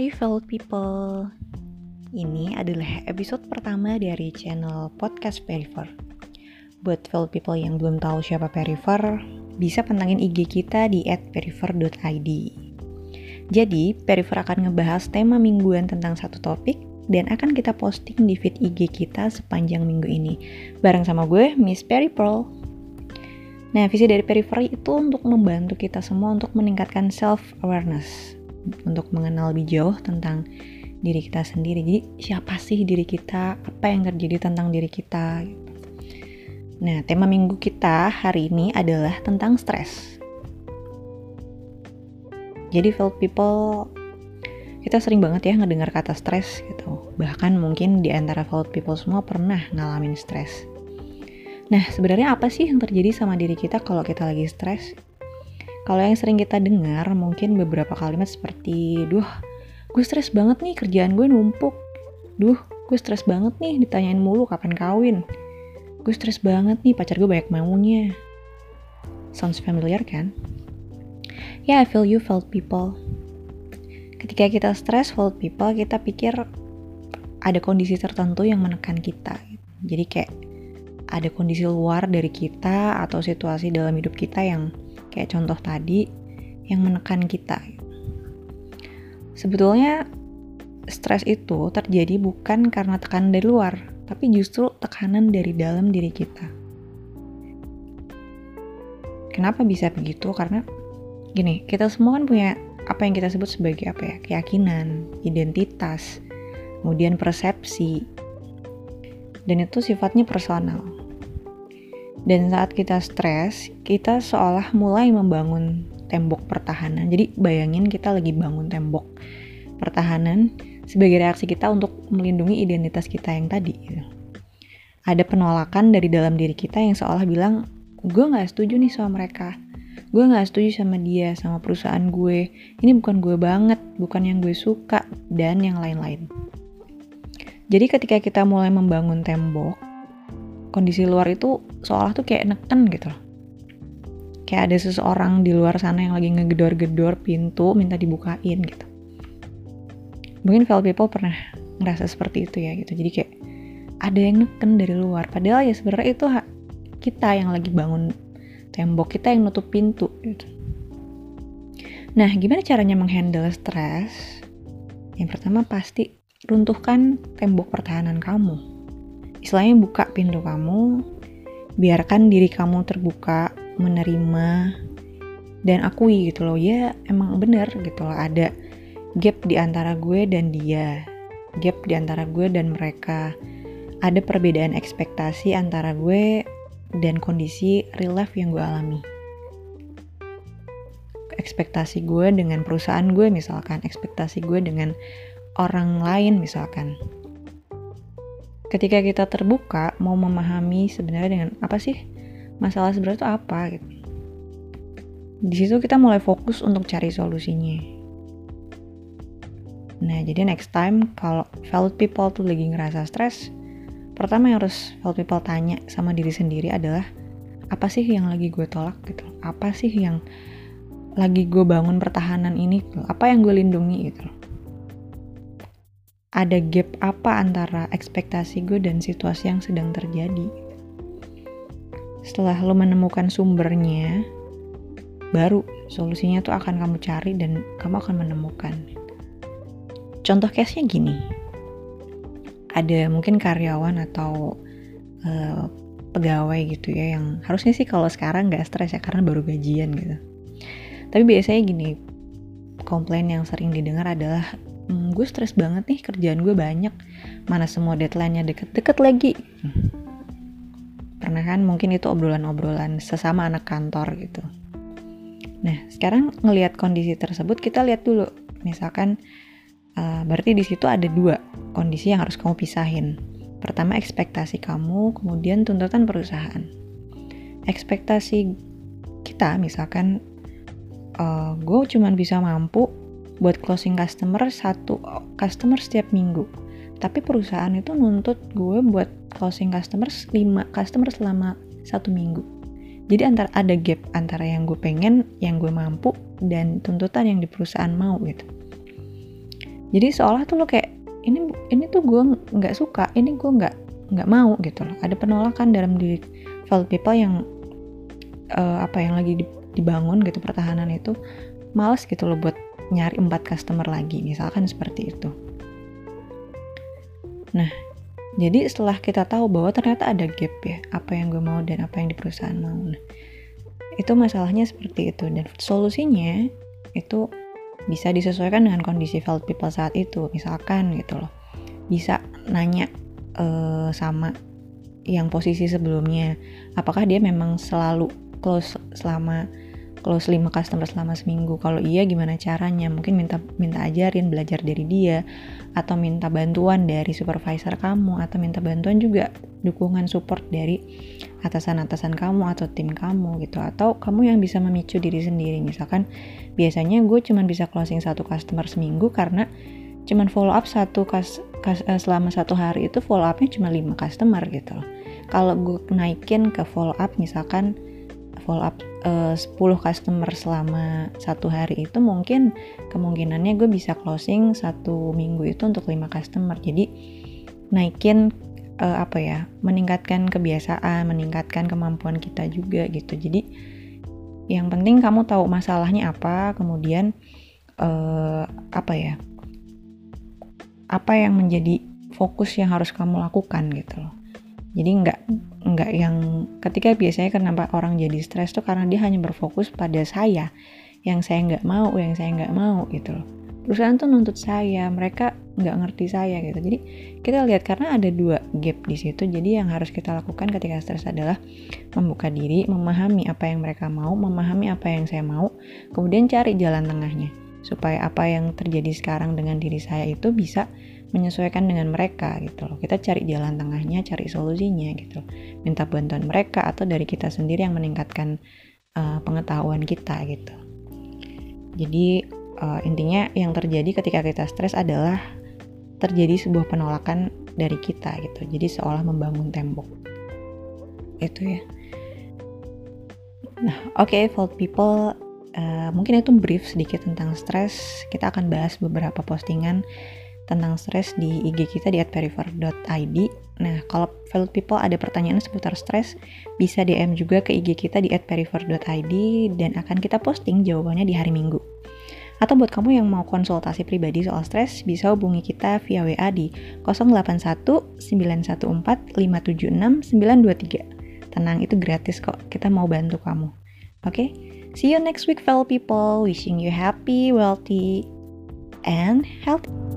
Hai fellow people. Ini adalah episode pertama dari channel podcast Perifer. Buat fellow people yang belum tahu siapa Perifer Bisa pantangin IG kita di @perifer.id Jadi, Perifer akan ngebahas tema mingguan tentang satu topik Dan akan kita posting di feed IG kita sepanjang minggu ini. Bareng sama gue, Miss Peri Pearl Nah, visi dari Periphery itu untuk membantu kita semua untuk meningkatkan self-awareness untuk mengenal lebih jauh tentang diri kita sendiri. Jadi siapa sih diri kita? Apa yang terjadi tentang diri kita? Nah, tema minggu kita hari ini adalah tentang stres. Jadi, felt people, kita sering banget ya ngedengar kata stres gitu. Bahkan mungkin di antara felt people semua pernah ngalamin stres. Nah, sebenarnya apa sih yang terjadi sama diri kita kalau kita lagi stres? Kalau yang sering kita dengar mungkin beberapa kalimat seperti, duh, gue stres banget nih kerjaan gue numpuk. Duh, gue stres banget nih ditanyain mulu kapan kawin. Gue stres banget nih pacar gue banyak maunya. Sounds familiar kan? Ya, yeah, I feel you felt people. Ketika kita stres, felt people, kita pikir ada kondisi tertentu yang menekan kita. Jadi kayak ada kondisi luar dari kita atau situasi dalam hidup kita yang kayak contoh tadi yang menekan kita. Sebetulnya stres itu terjadi bukan karena tekanan dari luar, tapi justru tekanan dari dalam diri kita. Kenapa bisa begitu? Karena gini, kita semua kan punya apa yang kita sebut sebagai apa ya? Keyakinan, identitas, kemudian persepsi. Dan itu sifatnya personal. Dan saat kita stres, kita seolah mulai membangun tembok pertahanan. Jadi bayangin kita lagi bangun tembok pertahanan sebagai reaksi kita untuk melindungi identitas kita yang tadi. Gitu. Ada penolakan dari dalam diri kita yang seolah bilang, gue gak setuju nih sama mereka. Gue gak setuju sama dia, sama perusahaan gue. Ini bukan gue banget, bukan yang gue suka, dan yang lain-lain. Jadi ketika kita mulai membangun tembok, kondisi luar itu seolah tuh kayak neken gitu loh. Kayak ada seseorang di luar sana yang lagi ngegedor-gedor pintu minta dibukain gitu. Mungkin fel people pernah ngerasa seperti itu ya gitu. Jadi kayak ada yang neken dari luar. Padahal ya sebenarnya itu kita yang lagi bangun tembok kita yang nutup pintu gitu. Nah gimana caranya menghandle stres? Yang pertama pasti runtuhkan tembok pertahanan kamu istilahnya buka pintu kamu biarkan diri kamu terbuka menerima dan akui gitu loh ya emang bener gitu loh ada gap di antara gue dan dia gap di antara gue dan mereka ada perbedaan ekspektasi antara gue dan kondisi real life yang gue alami. Ekspektasi gue dengan perusahaan gue misalkan ekspektasi gue dengan orang lain misalkan ketika kita terbuka mau memahami sebenarnya dengan apa sih masalah sebenarnya itu apa gitu. Di situ kita mulai fokus untuk cari solusinya. Nah, jadi next time kalau valid people tuh lagi ngerasa stres, pertama yang harus valid people tanya sama diri sendiri adalah apa sih yang lagi gue tolak gitu? Apa sih yang lagi gue bangun pertahanan ini? Apa yang gue lindungi gitu? Ada gap apa antara ekspektasi gue dan situasi yang sedang terjadi. Setelah lo menemukan sumbernya, baru solusinya tuh akan kamu cari dan kamu akan menemukan. Contoh case-nya gini. Ada mungkin karyawan atau uh, pegawai gitu ya yang harusnya sih kalau sekarang nggak stres ya karena baru gajian gitu. Tapi biasanya gini, komplain yang sering didengar adalah hmm, gue stres banget nih kerjaan gue banyak. Mana semua deadline-nya deket-deket lagi. Pernah kan mungkin itu obrolan-obrolan sesama anak kantor gitu. Nah sekarang ngelihat kondisi tersebut kita lihat dulu. Misalkan uh, berarti di situ ada dua kondisi yang harus kamu pisahin. Pertama ekspektasi kamu kemudian tuntutan perusahaan. Ekspektasi kita misalkan uh, gue cuma bisa mampu buat closing customer satu customer setiap minggu. Tapi perusahaan itu nuntut gue buat closing customer 5 customer selama satu minggu. Jadi antara ada gap antara yang gue pengen yang gue mampu dan tuntutan yang di perusahaan mau gitu. Jadi seolah tuh lo kayak ini ini tuh gue nggak suka ini gue nggak nggak mau gitu loh. Ada penolakan dalam diri fellow people yang uh, apa yang lagi dibangun gitu pertahanan itu males gitu loh buat nyari empat customer lagi. Misalkan seperti itu. Nah jadi setelah kita tahu bahwa ternyata ada gap ya apa yang gue mau dan apa yang di perusahaan mau. Nah itu masalahnya seperti itu. Dan solusinya itu bisa disesuaikan dengan kondisi felt people saat itu. Misalkan gitu loh. Bisa nanya uh, sama yang posisi sebelumnya. Apakah dia memang selalu close selama close 5 customer selama seminggu. Kalau iya gimana caranya? Mungkin minta minta ajarin belajar dari dia atau minta bantuan dari supervisor kamu atau minta bantuan juga dukungan support dari atasan-atasan kamu atau tim kamu gitu. Atau kamu yang bisa memicu diri sendiri. Misalkan biasanya gue cuman bisa closing satu customer seminggu karena cuman follow up satu kas, kas uh, selama satu hari itu follow upnya cuma 5 customer gitu kalau gue naikin ke follow up misalkan follow up uh, 10 customer selama satu hari itu mungkin kemungkinannya gue bisa closing satu minggu itu untuk 5 customer. Jadi naikin uh, apa ya meningkatkan kebiasaan meningkatkan kemampuan kita juga gitu. Jadi yang penting kamu tahu masalahnya apa kemudian uh, apa ya apa yang menjadi fokus yang harus kamu lakukan gitu loh jadi nggak nggak yang ketika biasanya kenapa orang jadi stres tuh karena dia hanya berfokus pada saya. Yang saya nggak mau yang saya nggak mau gitu loh. Perusahaan tuh nuntut saya mereka nggak ngerti saya gitu. Jadi kita lihat karena ada dua gap di situ. Jadi yang harus kita lakukan ketika stres adalah membuka diri memahami apa yang mereka mau memahami apa yang saya mau kemudian cari jalan tengahnya. Supaya apa yang terjadi sekarang dengan diri saya itu bisa menyesuaikan dengan mereka gitu loh. Kita cari jalan tengahnya, cari solusinya gitu. Minta bantuan mereka atau dari kita sendiri yang meningkatkan uh, pengetahuan kita gitu. Jadi uh, intinya yang terjadi ketika kita stres adalah terjadi sebuah penolakan dari kita gitu. Jadi seolah membangun tembok. Itu ya. Nah, oke, okay, fault people Uh, mungkin itu brief sedikit tentang stres. Kita akan bahas beberapa postingan tentang stres di IG kita di @perifer.id. Nah, kalau fellow people ada pertanyaan seputar stres, bisa DM juga ke IG kita di @perifer.id dan akan kita posting jawabannya di hari Minggu. Atau buat kamu yang mau konsultasi pribadi soal stres, bisa hubungi kita via WA di 081 914 576 923. Tenang, itu gratis kok. Kita mau bantu kamu. Oke? Okay? See you next week, fellow people. Wishing you happy, wealthy, and healthy.